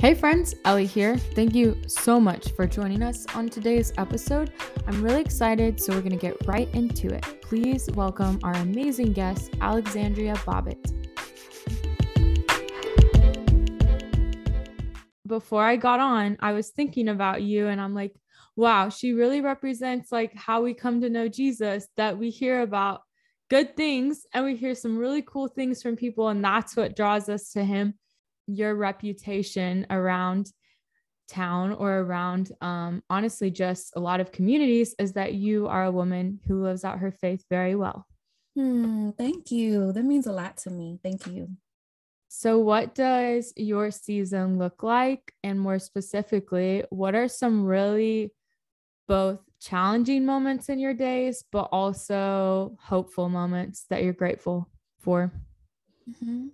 Hey friends, Ellie here. Thank you so much for joining us on today's episode. I'm really excited, so we're going to get right into it. Please welcome our amazing guest, Alexandria Bobbitt. Before I got on, I was thinking about you and I'm like, wow, she really represents like how we come to know Jesus that we hear about good things and we hear some really cool things from people and that's what draws us to him your reputation around town or around um, honestly just a lot of communities is that you are a woman who lives out her faith very well. Hmm, thank you. That means a lot to me. Thank you. So what does your season look like? And more specifically what are some really both challenging moments in your days but also hopeful moments that you're grateful for? Mm-hmm.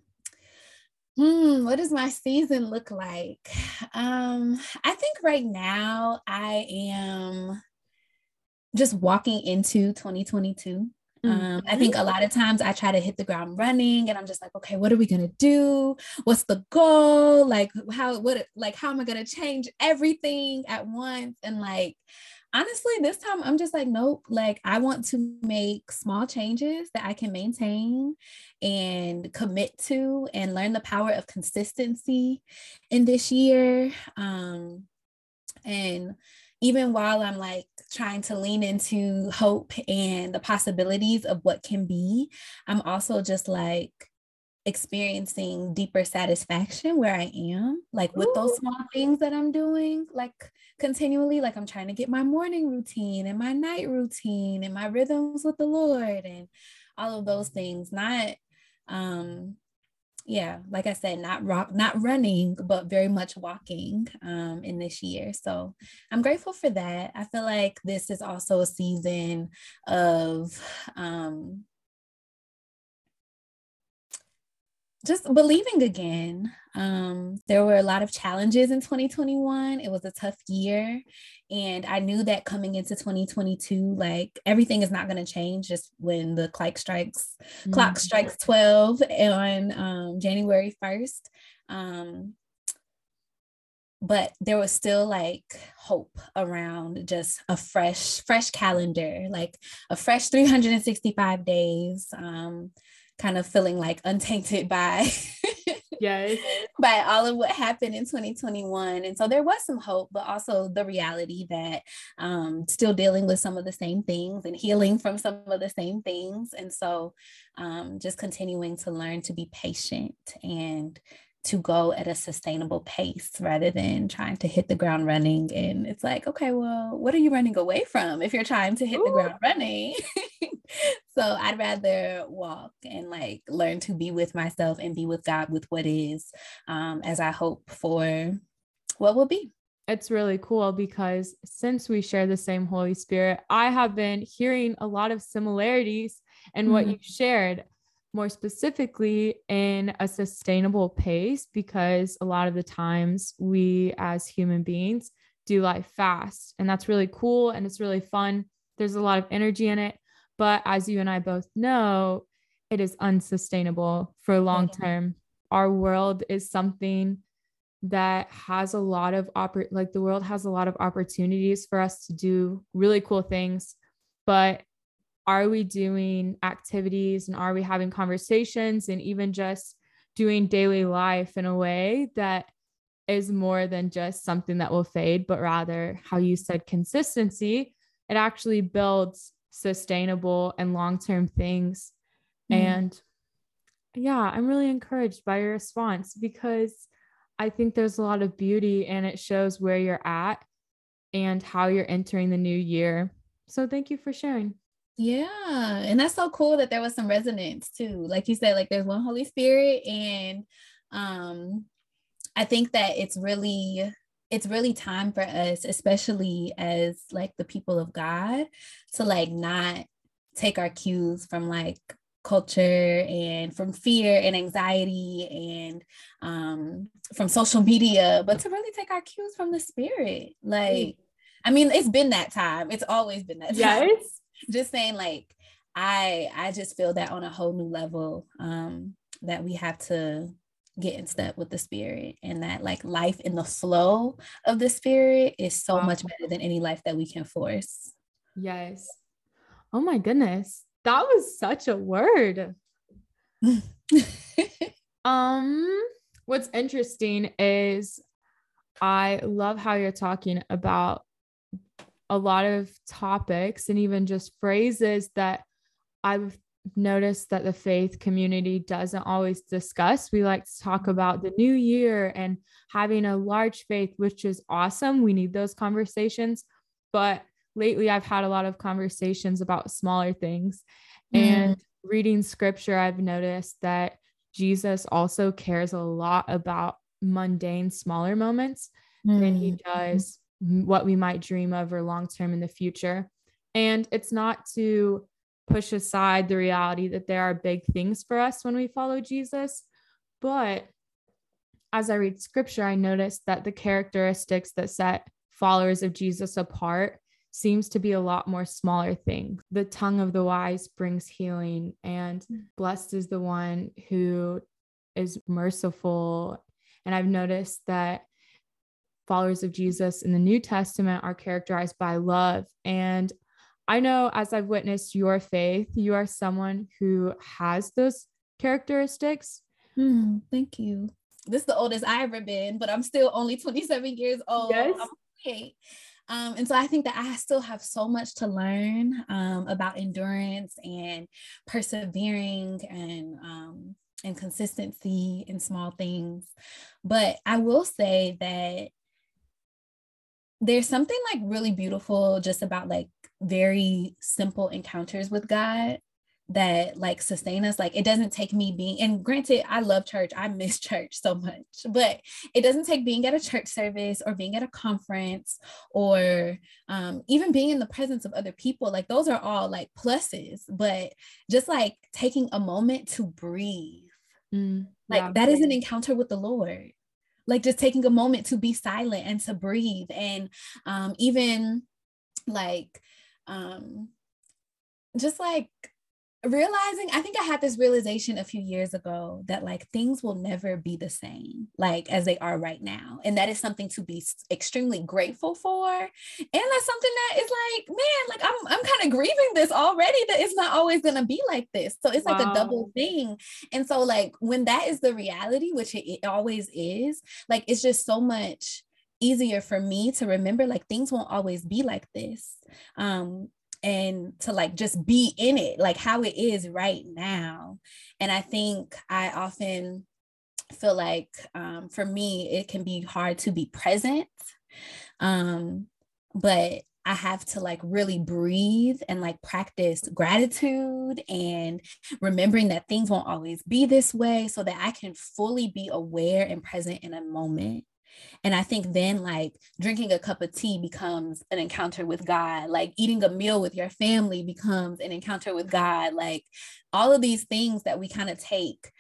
Hmm, what does my season look like? Um, I think right now I am just walking into 2022. Um, I mm-hmm. think a lot of times I try to hit the ground running and I'm just like, okay, what are we gonna do? What's the goal? Like how what like how am I gonna change everything at once? And like honestly, this time I'm just like, nope, like I want to make small changes that I can maintain and commit to and learn the power of consistency in this year. Um, and even while I'm like trying to lean into hope and the possibilities of what can be, I'm also just like, experiencing deeper satisfaction where I am, like with Ooh. those small things that I'm doing, like continually. Like I'm trying to get my morning routine and my night routine and my rhythms with the Lord and all of those things. Not, um, yeah, like I said, not rock, not running, but very much walking um, in this year. So I'm grateful for that. I feel like this is also a season of um, just believing again. Um, there were a lot of challenges in 2021. It was a tough year. And I knew that coming into 2022, like everything is not going to change just when the clock strikes, mm-hmm. clock strikes 12 on um, January 1st. Um, but there was still like hope around just a fresh fresh calendar like a fresh 365 days um kind of feeling like untainted by yes. by all of what happened in 2021 and so there was some hope but also the reality that um still dealing with some of the same things and healing from some of the same things. And so um just continuing to learn to be patient and to go at a sustainable pace rather than trying to hit the ground running. And it's like, okay, well, what are you running away from if you're trying to hit Ooh. the ground running? so I'd rather walk and like learn to be with myself and be with God with what is um, as I hope for what will be. It's really cool because since we share the same Holy Spirit, I have been hearing a lot of similarities in mm-hmm. what you shared more specifically in a sustainable pace because a lot of the times we as human beings do life fast and that's really cool and it's really fun. There's a lot of energy in it but as you and I both know it is unsustainable for long term. Our world is something that has a lot of oppor- like the world has a lot of opportunities for us to do really cool things but are we doing activities and are we having conversations and even just doing daily life in a way that is more than just something that will fade, but rather, how you said consistency, it actually builds sustainable and long term things. Mm. And yeah, I'm really encouraged by your response because I think there's a lot of beauty and it shows where you're at and how you're entering the new year. So thank you for sharing. Yeah. And that's so cool that there was some resonance too. Like you said, like there's one Holy Spirit. And um I think that it's really it's really time for us, especially as like the people of God, to like not take our cues from like culture and from fear and anxiety and um, from social media, but to really take our cues from the spirit. Like, I mean, it's been that time. It's always been that time. Yes just saying like I I just feel that on a whole new level um that we have to get in step with the spirit and that like life in the flow of the spirit is so wow. much better than any life that we can force. Yes. Oh my goodness. That was such a word. um what's interesting is I love how you're talking about a lot of topics and even just phrases that I've noticed that the faith community doesn't always discuss. We like to talk about the new year and having a large faith, which is awesome. We need those conversations. But lately, I've had a lot of conversations about smaller things. Mm. And reading scripture, I've noticed that Jesus also cares a lot about mundane, smaller moments mm. than he mm-hmm. does what we might dream of or long term in the future. And it's not to push aside the reality that there are big things for us when we follow Jesus. But as I read scripture, I noticed that the characteristics that set followers of Jesus apart seems to be a lot more smaller things. The tongue of the wise brings healing, and mm. blessed is the one who is merciful. And I've noticed that followers of Jesus in the New Testament are characterized by love. And I know as I've witnessed your faith, you are someone who has those characteristics. Mm, thank you. This is the oldest I ever been, but I'm still only 27 years old. Yes. I'm um, and so I think that I still have so much to learn um, about endurance and persevering and um, and consistency in small things. But I will say that there's something like really beautiful just about like very simple encounters with God that like sustain us. Like it doesn't take me being and granted i love church. I miss church so much but it doesn't take being at a church service or being at a conference or um, even being in the presence of other people. Like those are all like pluses but just like taking a moment to breathe. Mm, like yeah. that is an encounter with the lord like just taking a moment to be silent and to breathe. And um, even like um, just like realizing i think i had this realization a few years ago that like things will never be the same like as they are right now and that is something to be extremely grateful for and that's something that is like man like i'm, I'm kind of grieving this already that it's not always going to be like this so it's wow. like a double thing and so like when that is the reality which it, it always is like it's just so much easier for me to remember like things won't always be like this um and to like just be in it, like how it is right now. And I think I often feel like um, for me, it can be hard to be present. Um, but I have to like really breathe and like practice gratitude and remembering that things won't always be this way so that I can fully be aware and present in a moment. And I think then, like, drinking a cup of tea becomes an encounter with God. Like, eating a meal with your family becomes an encounter with God. Like, all of these things that we kind of take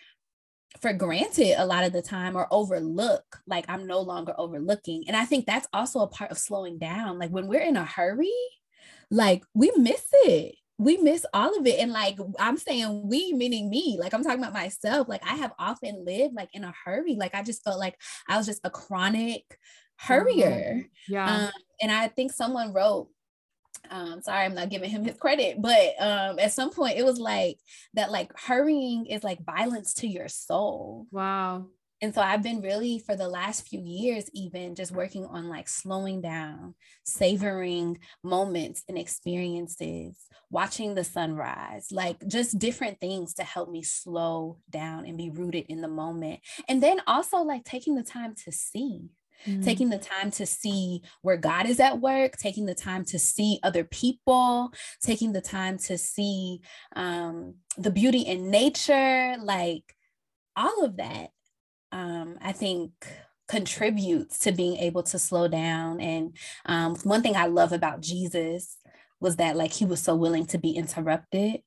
for granted a lot of the time or overlook like i'm no longer overlooking and i think that's also a part of slowing down like when we're in a hurry like we miss it we miss all of it. And like I'm saying we meaning me, like I'm talking about myself. Like I have often lived like in a hurry. Like I just felt like I was just a chronic hurrier. Mm-hmm. Yeah. Um, and I think someone wrote, um, sorry, I'm not giving him his credit, but um at some point it was like that like hurrying is like violence to your soul. Wow. And so I've been really for the last few years, even just working on like slowing down, savoring moments and experiences, watching the sunrise, like just different things to help me slow down and be rooted in the moment. And then also like taking the time to see. Mm-hmm. Taking the time to see where God is at work, taking the time to see other people, taking the time to see um, the beauty in nature, like all of that um, I think contributes to being able to slow down. And um, one thing I love about Jesus was that like he was so willing to be interrupted.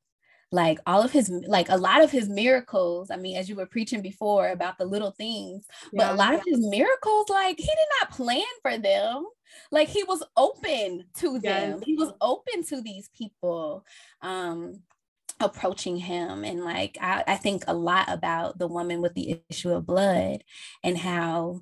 Like all of his, like a lot of his miracles. I mean, as you were preaching before about the little things, yeah. but a lot of his miracles, like he did not plan for them. Like he was open to them. Yes. He was open to these people. Um, approaching him and like I, I think a lot about the woman with the issue of blood and how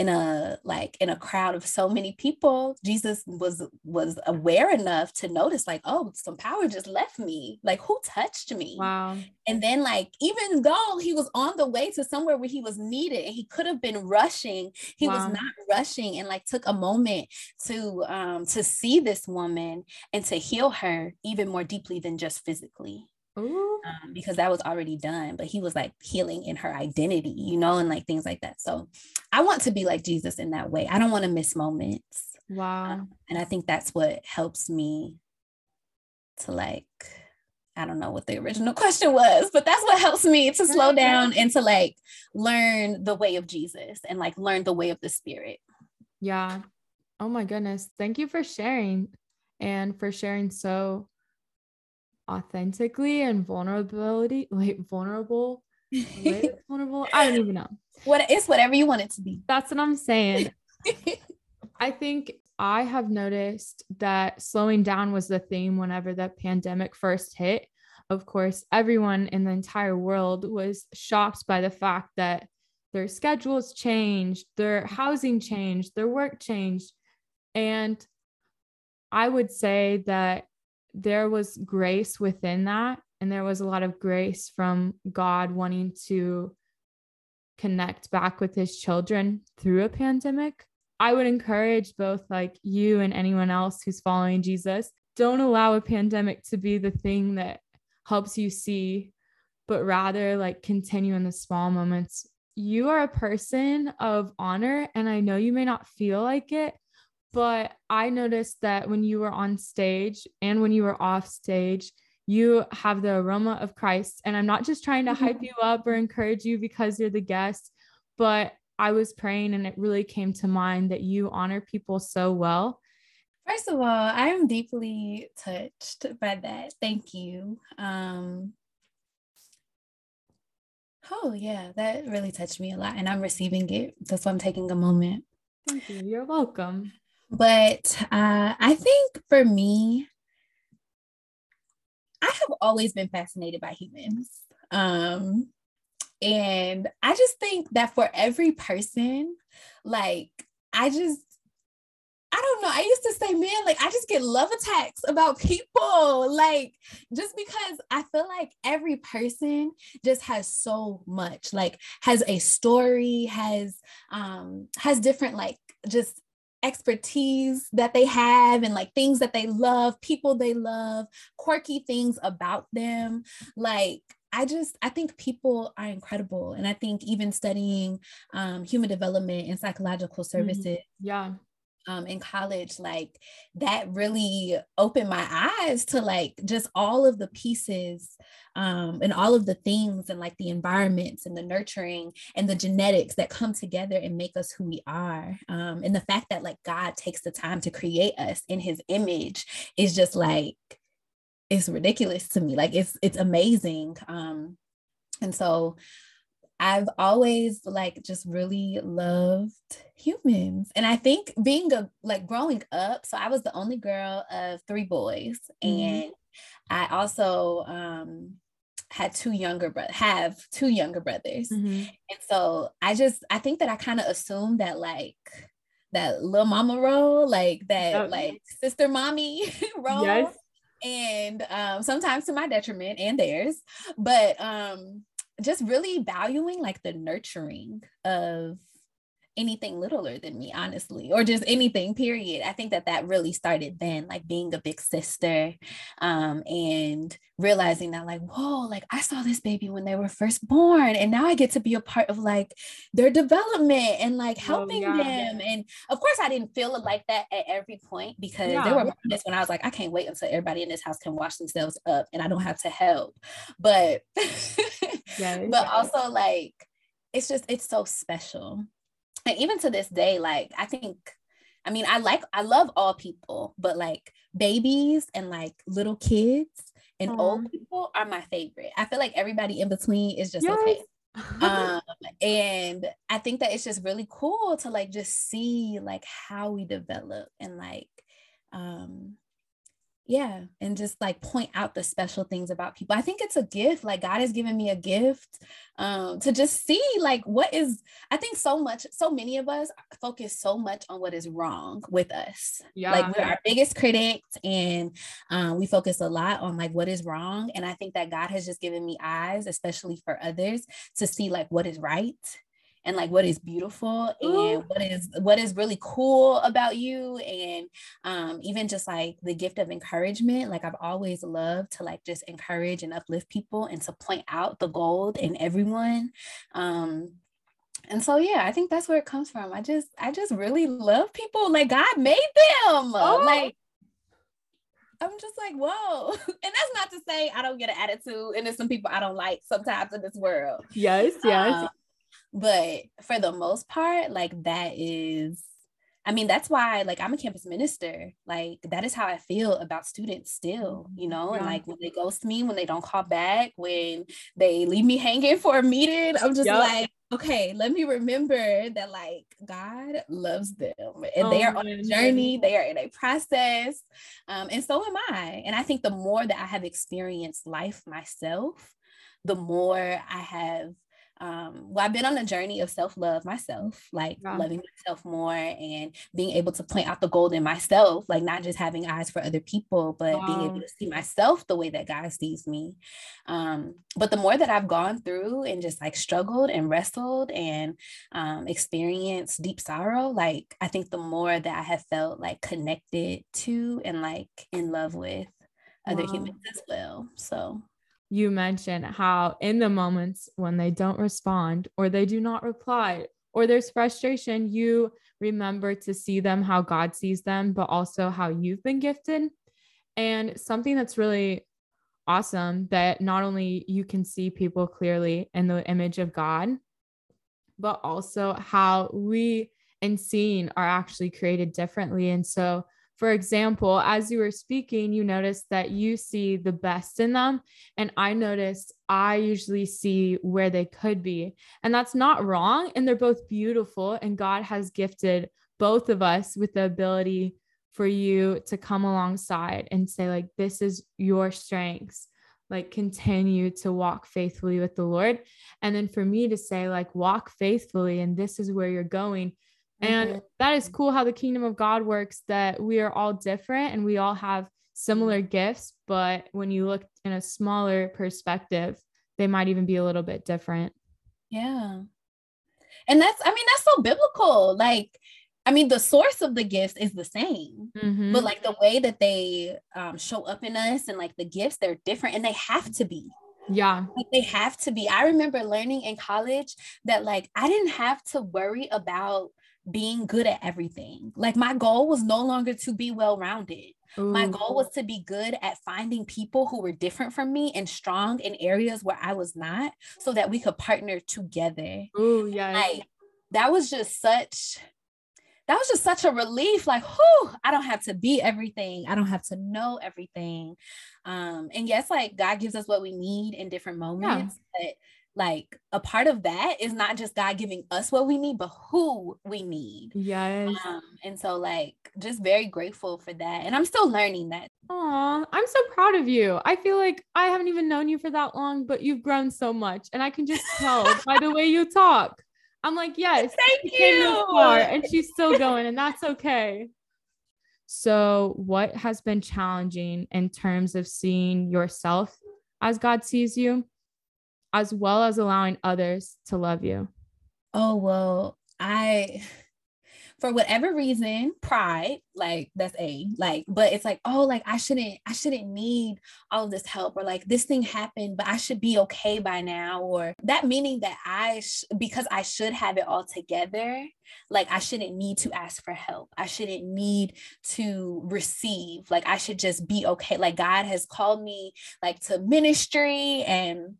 in a like in a crowd of so many people jesus was was aware enough to notice like oh some power just left me. Like who touched me? Wow. And then like even though he was on the way to somewhere where he was needed and he could have been rushing. He wow. was not rushing and like took a moment to um to see this woman and to heal her even more deeply than just physically um, because that was already done. But he was like healing in her identity, you know, and like things like that. So I want to be like Jesus in that way. I don't want to miss moments. Wow. Um, and I think that's what helps me to like, I don't know what the original question was, but that's what helps me to slow down and to like learn the way of Jesus and like learn the way of the spirit. Yeah. Oh my goodness. Thank you for sharing and for sharing so authentically and vulnerability, like vulnerable, vulnerable. I don't even know. What it's whatever you want it to be. That's what I'm saying. I think I have noticed that slowing down was the theme whenever the pandemic first hit. Of course, everyone in the entire world was shocked by the fact that their schedules changed, their housing changed, their work changed. And I would say that there was grace within that. And there was a lot of grace from God wanting to connect back with his children through a pandemic. I would encourage both like you and anyone else who's following Jesus, don't allow a pandemic to be the thing that helps you see, but rather like continue in the small moments. You are a person of honor, and I know you may not feel like it, but I noticed that when you were on stage and when you were off stage, you have the aroma of Christ. And I'm not just trying to hype you up or encourage you because you're the guest, but I was praying and it really came to mind that you honor people so well. First of all, I am deeply touched by that. Thank you. Um, oh, yeah, that really touched me a lot. And I'm receiving it. That's why I'm taking a moment. Thank you. You're welcome. But uh, I think for me, I have always been fascinated by humans. Um, and I just think that for every person, like, I just, I don't know. I used to say, man, like, I just get love attacks about people. Like, just because I feel like every person just has so much, like, has a story, has, um, has different, like, just expertise that they have and like things that they love, people they love, quirky things about them. Like, I just I think people are incredible, and I think even studying um, human development and psychological mm-hmm. services, mm-hmm. yeah, um, in college, like that really opened my eyes to like just all of the pieces um, and all of the things and like the environments and the nurturing and the genetics that come together and make us who we are. Um, and the fact that like God takes the time to create us in his image is just like, it's ridiculous to me. Like it's, it's amazing. Um, and so I've always like just really loved humans. And I think being a like growing up, so I was the only girl of three boys. Mm-hmm. And I also um had two younger brothers have two younger brothers. Mm-hmm. And so I just I think that I kind of assumed that like that little mama role, like that oh. like sister mommy role. Yes. And um sometimes to my detriment and theirs. But um just really valuing like the nurturing of anything littler than me honestly or just anything period i think that that really started then like being a big sister um, and realizing that like whoa like i saw this baby when they were first born and now i get to be a part of like their development and like helping oh, yeah. them and of course i didn't feel it like that at every point because yeah. there were moments when i was like i can't wait until everybody in this house can wash themselves up and i don't have to help but yes. but also like it's just it's so special and even to this day like i think i mean i like i love all people but like babies and like little kids and old people are my favorite. I feel like everybody in between is just yes. okay um and i think that it's just really cool to like just see like how we develop and like um yeah and just like point out the special things about people. I think it's a gift like god has given me a gift um to just see like what is i think so much so many of us focus so much on what is wrong with us. Yeah like we're our biggest critics and um, we focus a lot on like what is wrong and i think that god has just given me eyes especially for others to see like what is right and like what is beautiful and what is what is really cool about you and um, even just like the gift of encouragement like i've always loved to like just encourage and uplift people and to point out the gold in everyone um, and so yeah i think that's where it comes from i just i just really love people like god made them oh. like I'm just like, whoa. And that's not to say I don't get an attitude. And there's some people I don't like sometimes in this world. Yes, yes. Um, but for the most part like that is I mean, that's why, like, I'm a campus minister. Like, that is how I feel about students still, you know, yeah. and like when they ghost me, when they don't call back, when they leave me hanging for a meeting, I'm just yep. like, okay, let me remember that, like, God loves them and oh, they are on a journey, they are in a process. Um, and so am I. And I think the more that I have experienced life myself, the more I have um, well, I've been on a journey of self love myself, like yeah. loving myself more and being able to point out the gold in myself, like not just having eyes for other people, but wow. being able to see myself the way that God sees me. Um, but the more that I've gone through and just like struggled and wrestled and um, experienced deep sorrow, like I think the more that I have felt like connected to and like in love with other wow. humans as well. So you mentioned how in the moments when they don't respond or they do not reply or there's frustration, you remember to see them how God sees them, but also how you've been gifted. And something that's really awesome that not only you can see people clearly in the image of God, but also how we and seeing are actually created differently. And so for example, as you were speaking, you noticed that you see the best in them. And I noticed I usually see where they could be. And that's not wrong. And they're both beautiful. And God has gifted both of us with the ability for you to come alongside and say, like, this is your strengths. Like, continue to walk faithfully with the Lord. And then for me to say, like, walk faithfully, and this is where you're going and mm-hmm. that is cool how the kingdom of God works that we are all different and we all have similar gifts, but when you look in a smaller perspective, they might even be a little bit different. Yeah. And that's, I mean, that's so biblical. Like, I mean, the source of the gifts is the same, mm-hmm. but like the way that they um, show up in us and like the gifts, they're different and they have to be. Yeah. Like they have to be. I remember learning in college that like I didn't have to worry about being good at everything. Like my goal was no longer to be well rounded. My goal was to be good at finding people who were different from me and strong in areas where I was not so that we could partner together. Oh, yeah. Like that was just such that was just such a relief like whew, i don't have to be everything i don't have to know everything um and yes like god gives us what we need in different moments yeah. but like a part of that is not just God giving us what we need, but who we need. Yes. Um, and so like just very grateful for that. And I'm still learning that. Aw, I'm so proud of you. I feel like I haven't even known you for that long, but you've grown so much. And I can just tell by the way you talk. I'm like, yes, thank you. Far, and she's still going, and that's okay. So, what has been challenging in terms of seeing yourself as God sees you? As well as allowing others to love you? Oh, well, I for whatever reason, pride, like that's a like, but it's like, oh, like I shouldn't, I shouldn't need all of this help, or like this thing happened, but I should be okay by now, or that meaning that I, sh- because I should have it all together, like I shouldn't need to ask for help. I shouldn't need to receive. Like I should just be okay. Like God has called me like to ministry and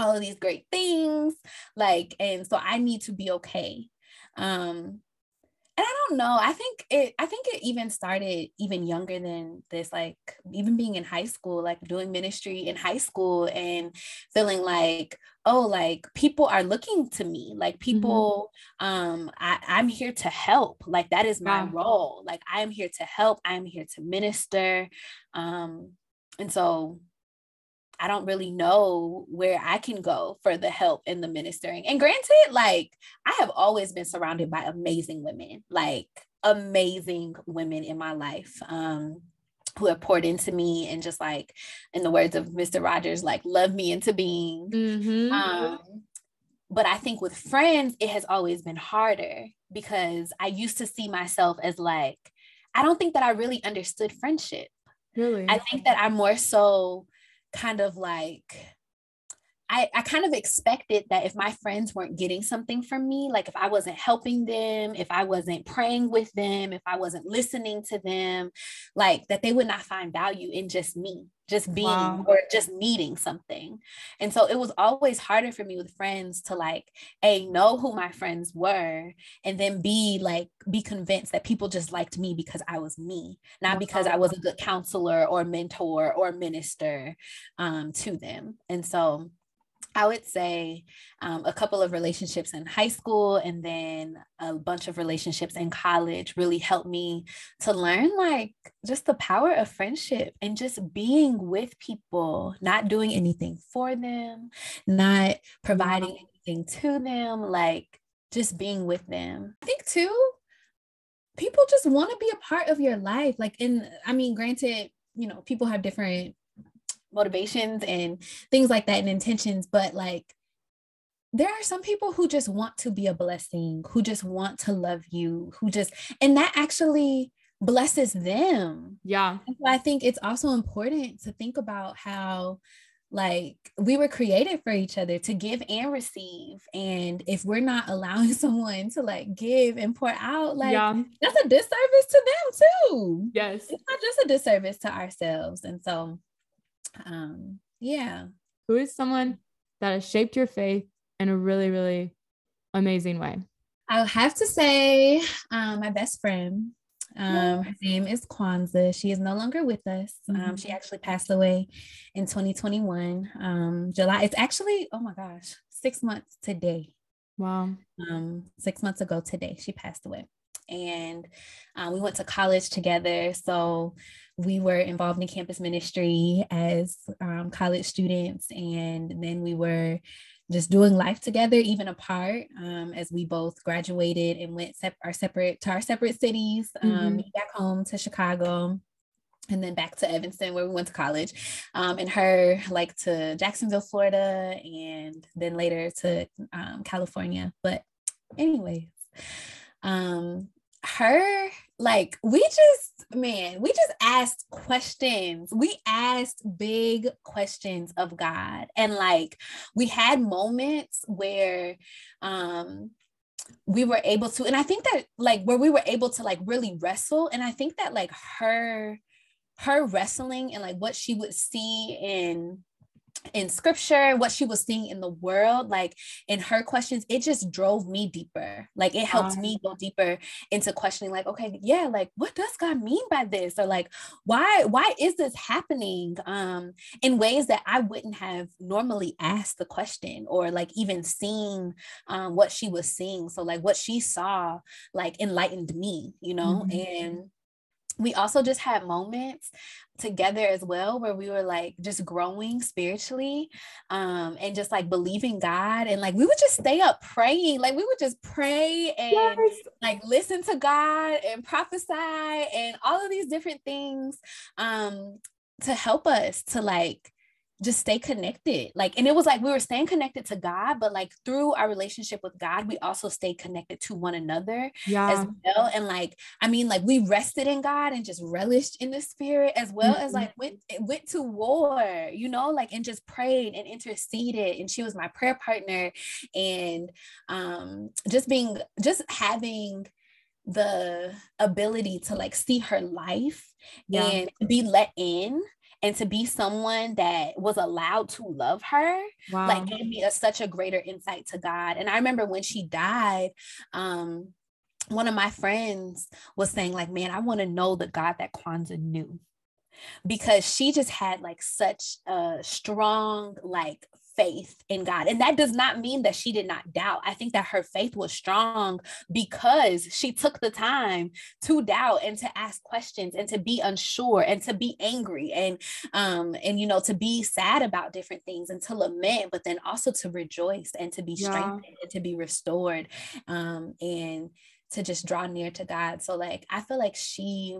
all of these great things like and so i need to be okay um and I don't know. I think it I think it even started even younger than this, like even being in high school, like doing ministry in high school and feeling like, oh, like people are looking to me. Like mm-hmm. people, mm-hmm. um, I, I'm here to help. Like that is my role. Like I'm here to help. I'm here to minister. Um, and so I don't really know where I can go for the help in the ministering. And granted, like I have always been surrounded by amazing women, like amazing women in my life. Um, who have poured into me and just like in the words of Mr. Rogers, like love me into being. Mm-hmm. Um, but I think with friends, it has always been harder because I used to see myself as like, I don't think that I really understood friendship. Really? I think that I'm more so kind of like I, I kind of expected that if my friends weren't getting something from me, like if I wasn't helping them, if I wasn't praying with them, if I wasn't listening to them, like that they would not find value in just me, just being wow. or just needing something. And so it was always harder for me with friends to like, A, know who my friends were, and then B, like be convinced that people just liked me because I was me, not because I was a good counselor or mentor or minister um, to them. And so I would say um, a couple of relationships in high school and then a bunch of relationships in college really helped me to learn like just the power of friendship and just being with people, not doing anything for them, not providing anything to them, like just being with them. I think too, people just want to be a part of your life. Like, in, I mean, granted, you know, people have different motivations and things like that and intentions but like there are some people who just want to be a blessing who just want to love you who just and that actually blesses them. Yeah. So i think it's also important to think about how like we were created for each other to give and receive. And if we're not allowing someone to like give and pour out like yeah. that's a disservice to them too. Yes. It's not just a disservice to ourselves. And so um yeah who is someone that has shaped your faith in a really really amazing way i'll have to say um, my best friend um, her name is Kwanzaa. She is no longer with us. Um, mm-hmm. she actually passed away in 2021, um, July. It's actually, oh my gosh, six months today. Wow. Um, six months ago today, she passed away. And uh, we went to college together. So we were involved in campus ministry as um, college students, and then we were just doing life together, even apart, um, as we both graduated and went sep- our separate to our separate cities, um, mm-hmm. back home to Chicago, and then back to Evanston where we went to college, um, and her like to Jacksonville, Florida, and then later to um, California. But anyways, um, her like we just man we just asked questions. We asked big questions of god. And like we had moments where um we were able to and i think that like where we were able to like really wrestle. And i think that like her her wrestling and like what she would see in in scripture, what she was seeing in the world, like in her questions, it just drove me deeper. Like it helped um, me go deeper into questioning, like, okay, yeah, like what does God mean by this? Or like, why, why is this happening? Um, in ways that I wouldn't have normally asked the question or like even seeing um what she was seeing. So like what she saw like enlightened me, you know, mm-hmm. and we also just had moments together as well where we were like just growing spiritually um and just like believing God and like we would just stay up praying like we would just pray and yes. like listen to God and prophesy and all of these different things um to help us to like just stay connected. Like, and it was like we were staying connected to God, but like through our relationship with God, we also stayed connected to one another yeah. as well. And like, I mean, like we rested in God and just relished in the spirit as well mm-hmm. as like went went to war, you know, like and just prayed and interceded. And she was my prayer partner. And um just being just having the ability to like see her life yeah. and be let in and to be someone that was allowed to love her wow. like gave me a, such a greater insight to god and i remember when she died um one of my friends was saying, like, man, I want to know the God that Kwanzaa knew because she just had like such a strong like faith in God. And that does not mean that she did not doubt. I think that her faith was strong because she took the time to doubt and to ask questions and to be unsure and to be angry and um and you know to be sad about different things and to lament but then also to rejoice and to be strengthened and to be restored um and to just draw near to God. So like I feel like she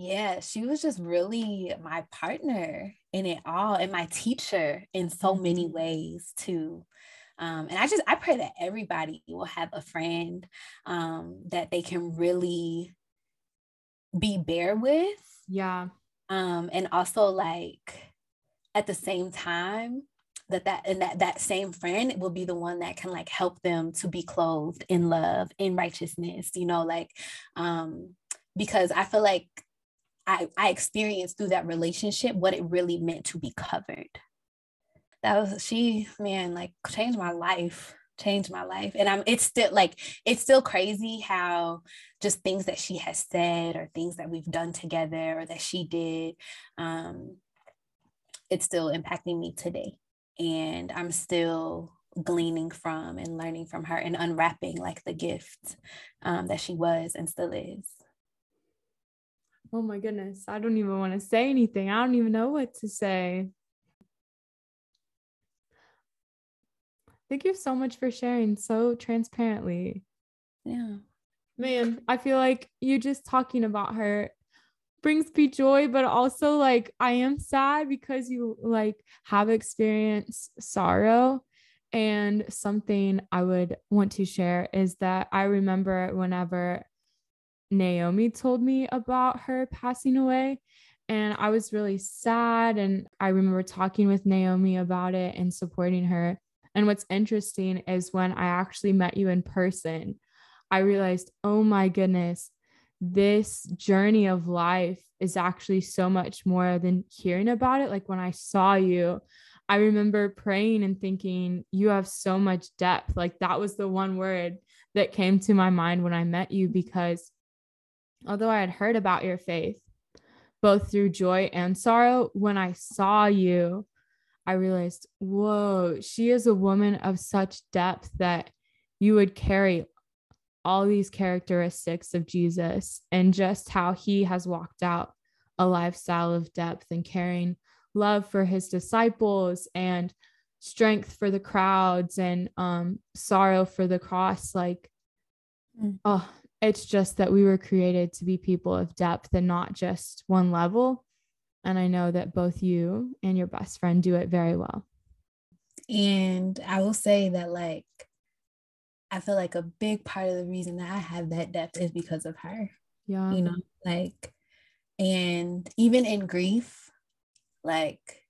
yeah, she was just really my partner in it all and my teacher in so many mm-hmm. ways too. Um, and I just I pray that everybody will have a friend um, that they can really be bare with. Yeah. Um, and also like at the same time that that and that that same friend will be the one that can like help them to be clothed in love in righteousness you know like um because i feel like I, I experienced through that relationship what it really meant to be covered. That was she, man, like changed my life, changed my life. And I'm it's still like it's still crazy how just things that she has said or things that we've done together or that she did, um, it's still impacting me today. And I'm still gleaning from and learning from her and unwrapping like the gift um, that she was and still is. Oh my goodness. I don't even want to say anything. I don't even know what to say. Thank you so much for sharing so transparently. Yeah. Man, I feel like you just talking about her brings me joy, but also like I am sad because you like have experienced sorrow. And something I would want to share is that I remember whenever Naomi told me about her passing away. And I was really sad. And I remember talking with Naomi about it and supporting her. And what's interesting is when I actually met you in person, I realized, oh my goodness, this journey of life is actually so much more than hearing about it. Like when I saw you, I remember praying and thinking, you have so much depth. Like that was the one word that came to my mind when I met you because although I had heard about your faith, both through joy and sorrow, when I saw you, I realized, whoa, she is a woman of such depth that you would carry all these characteristics of Jesus and just how he has walked out a lifestyle of depth and caring love for his disciples and strength for the crowds and um, sorrow for the cross. Like, mm. oh, it's just that we were created to be people of depth and not just one level. And I know that both you and your best friend do it very well. And I will say that, like, I feel like a big part of the reason that I have that depth is because of her. Yeah. You know, like, and even in grief, like,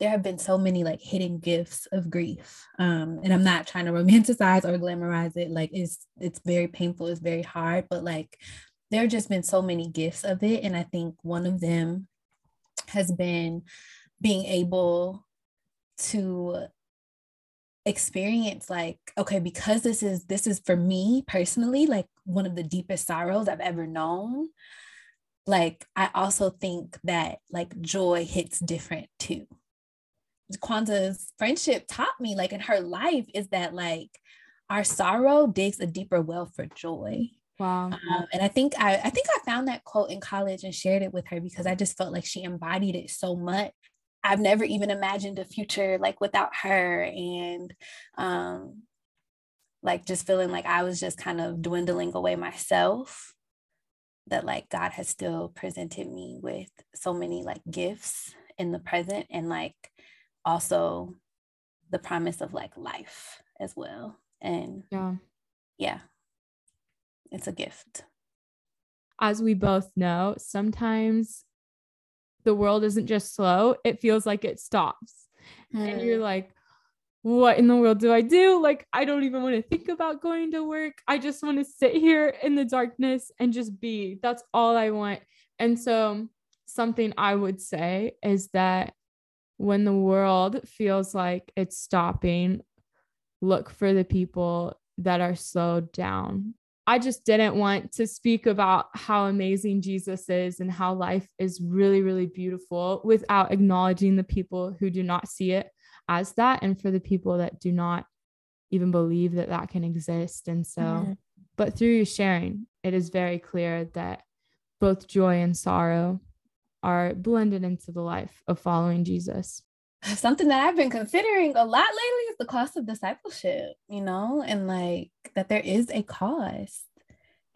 there have been so many like hidden gifts of grief um and i'm not trying to romanticize or glamorize it like it's it's very painful it's very hard but like there have just been so many gifts of it and i think one of them has been being able to experience like okay because this is this is for me personally like one of the deepest sorrows i've ever known like i also think that like joy hits different too Kwanzaa's friendship taught me, like in her life, is that like our sorrow digs a deeper well for joy. Wow. Um, and I think I, I think I found that quote in college and shared it with her because I just felt like she embodied it so much. I've never even imagined a future like without her and um like just feeling like I was just kind of dwindling away myself that like God has still presented me with so many like gifts in the present and like also the promise of like life as well. And yeah, yeah, it's a gift. As we both know, sometimes the world isn't just slow, it feels like it stops. Mm. And you're hmm. like, what in the world do I do? Like, I don't even want to think about going to work. I just want to sit here in the darkness and just be. That's all I want. And so, something I would say is that when the world feels like it's stopping, look for the people that are slowed down. I just didn't want to speak about how amazing Jesus is and how life is really, really beautiful without acknowledging the people who do not see it as that and for the people that do not even believe that that can exist. And so, mm-hmm. but through you sharing, it is very clear that both joy and sorrow are blended into the life of following Jesus. Something that I've been considering a lot lately is the cost of discipleship, you know, and like that there is a cost.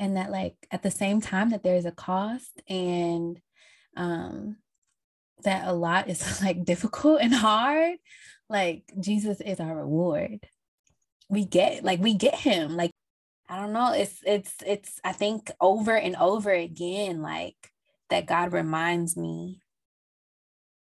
And that, like, at the same time, that there's a cost, and um, that a lot is like difficult and hard, like, Jesus is our reward. We get, like, we get him. Like, I don't know. It's, it's, it's, I think over and over again, like, that God reminds me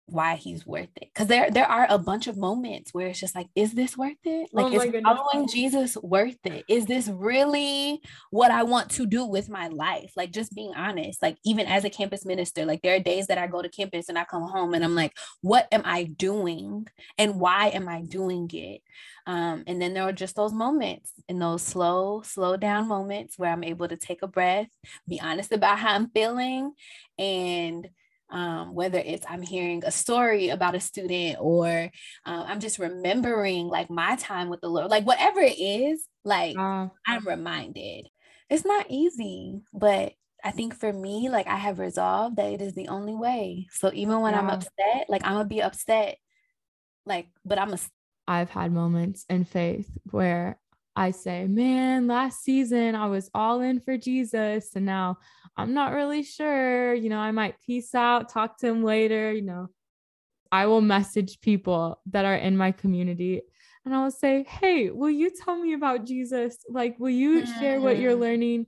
why he's worth it. Because there there are a bunch of moments where it's just like, is this worth it? Like, oh is following Jesus worth it? Is this really what I want to do with my life? Like, just being honest. Like, even as a campus minister, like there are days that I go to campus and I come home and I'm like, what am I doing? And why am I doing it? Um, and then there are just those moments in those slow, slow down moments where I'm able to take a breath, be honest about how I'm feeling, and um, whether it's I'm hearing a story about a student or uh, I'm just remembering like my time with the Lord, like whatever it is, like uh, I'm reminded. It's not easy, but I think for me, like I have resolved that it is the only way. So even when yeah. I'm upset, like I'm gonna be upset, like, but I'm a. I've had moments in faith where I say, man, last season I was all in for Jesus. And now I'm not really sure. You know, I might peace out, talk to him later. You know, I will message people that are in my community and I'll say, hey, will you tell me about Jesus? Like, will you share what you're mm. learning?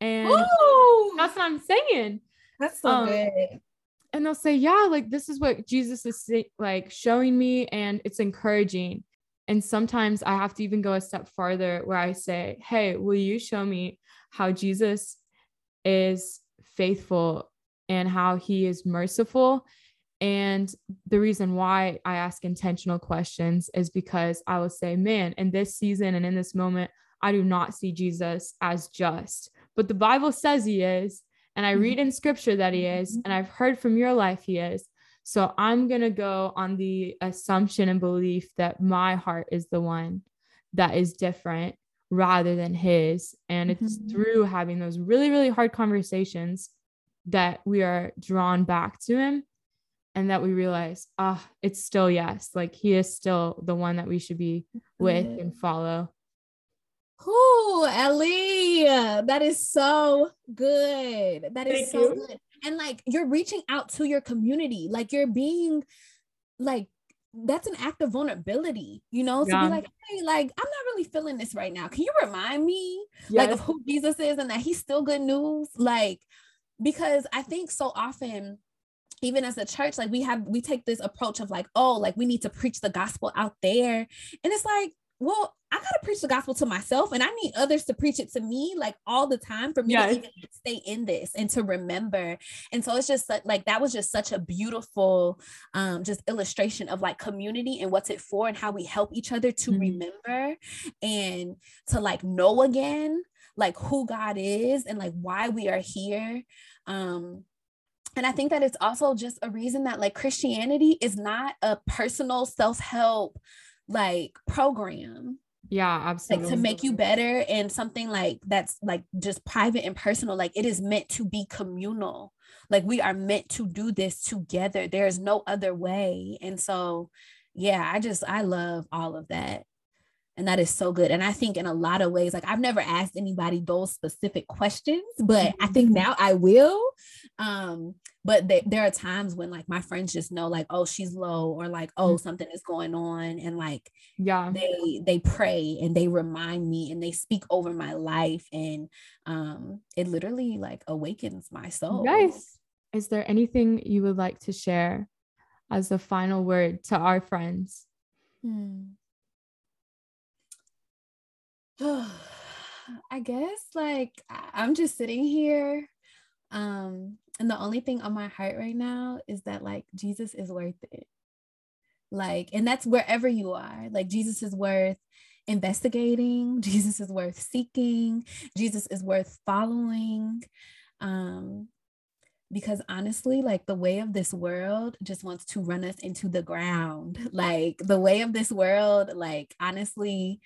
And Ooh. that's what I'm saying. That's so um, good. And they'll say, yeah, like this is what Jesus is like showing me, and it's encouraging. And sometimes I have to even go a step farther where I say, Hey, will you show me how Jesus is faithful and how he is merciful? And the reason why I ask intentional questions is because I will say, Man, in this season and in this moment, I do not see Jesus as just, but the Bible says he is. And I mm-hmm. read in scripture that he is. Mm-hmm. And I've heard from your life he is. So I'm going to go on the assumption and belief that my heart is the one that is different rather than his. And mm-hmm. it's through having those really, really hard conversations that we are drawn back to him and that we realize, ah, oh, it's still yes. Like he is still the one that we should be with and follow. Ooh, Ellie, that is so good. That is Thank so you. good and like you're reaching out to your community like you're being like that's an act of vulnerability, you know, yeah. to be like, hey, like, I'm not really feeling this right now. Can you remind me, yes. like, of who Jesus is and that he's still good news? Like, because I think so often, even as a church, like, we have, we take this approach of like, oh, like, we need to preach the gospel out there. And it's like, well, I gotta preach the gospel to myself and I need others to preach it to me like all the time for me yes. to even stay in this and to remember. And so it's just like that was just such a beautiful um just illustration of like community and what's it for and how we help each other to mm-hmm. remember and to like know again like who God is and like why we are here. Um and I think that it's also just a reason that like Christianity is not a personal self-help like program yeah absolutely like to make you better and something like that's like just private and personal like it is meant to be communal. Like we are meant to do this together. There's no other way. And so yeah i just i love all of that and that is so good. And i think in a lot of ways like i've never asked anybody those specific questions but i think mm-hmm. now i will. Um but they, there are times when like my friends just know like oh she's low or like oh mm-hmm. something is going on and like yeah. they they pray and they remind me and they speak over my life. And um it literally like awakens my soul. Nice is there anything you would like to share as a final word to our friends? Hmm. I guess like I'm just sitting here. Um, and the only thing on my heart right now is that like Jesus is worth it. Like, and that's wherever you are. Like Jesus is worth investigating. Jesus is worth seeking. Jesus is worth following. Um, because honestly, like the way of this world just wants to run us into the ground. Like the way of this world, like honestly,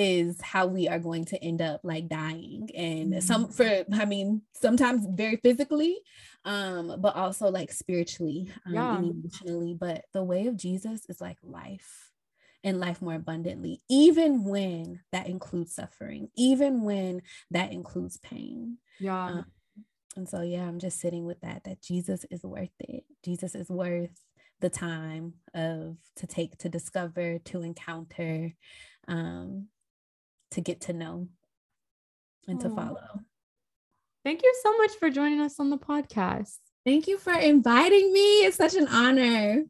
is how we are going to end up like dying. And mm-hmm. some for i mean sometimes very physically um but also like spiritually um, yeah. and emotionally. But the way of jesus is like life and life more abundantly even when that includes suffering even when that includes pain. Yeah. Um, and so yeah i'm just sitting with that that jesus is worth it. Jesus is worth the time of to take to discover to encounter um to get to know and to follow. Thank you so much for joining us on the podcast. Thank you for inviting me. It's such an honor.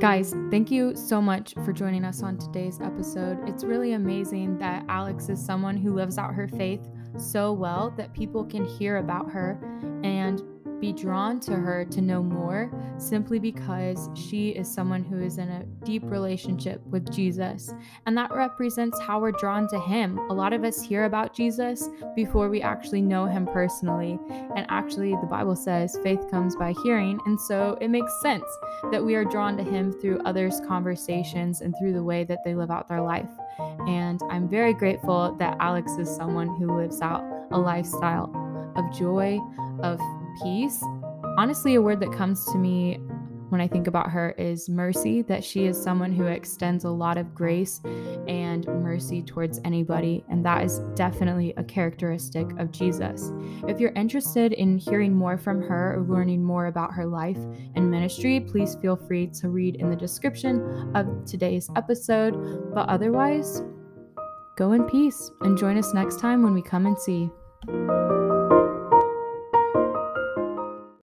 Guys, thank you so much for joining us on today's episode. It's really amazing that Alex is someone who lives out her faith so well that people can hear about her and be drawn to her to know more simply because she is someone who is in a deep relationship with Jesus. And that represents how we're drawn to him. A lot of us hear about Jesus before we actually know him personally. And actually, the Bible says faith comes by hearing. And so it makes sense that we are drawn to him through others' conversations and through the way that they live out their life. And I'm very grateful that Alex is someone who lives out a lifestyle of joy, of peace. Honestly, a word that comes to me when I think about her is mercy, that she is someone who extends a lot of grace and mercy towards anybody. And that is definitely a characteristic of Jesus. If you're interested in hearing more from her or learning more about her life and ministry, please feel free to read in the description of today's episode. But otherwise, go in peace and join us next time when we come and see.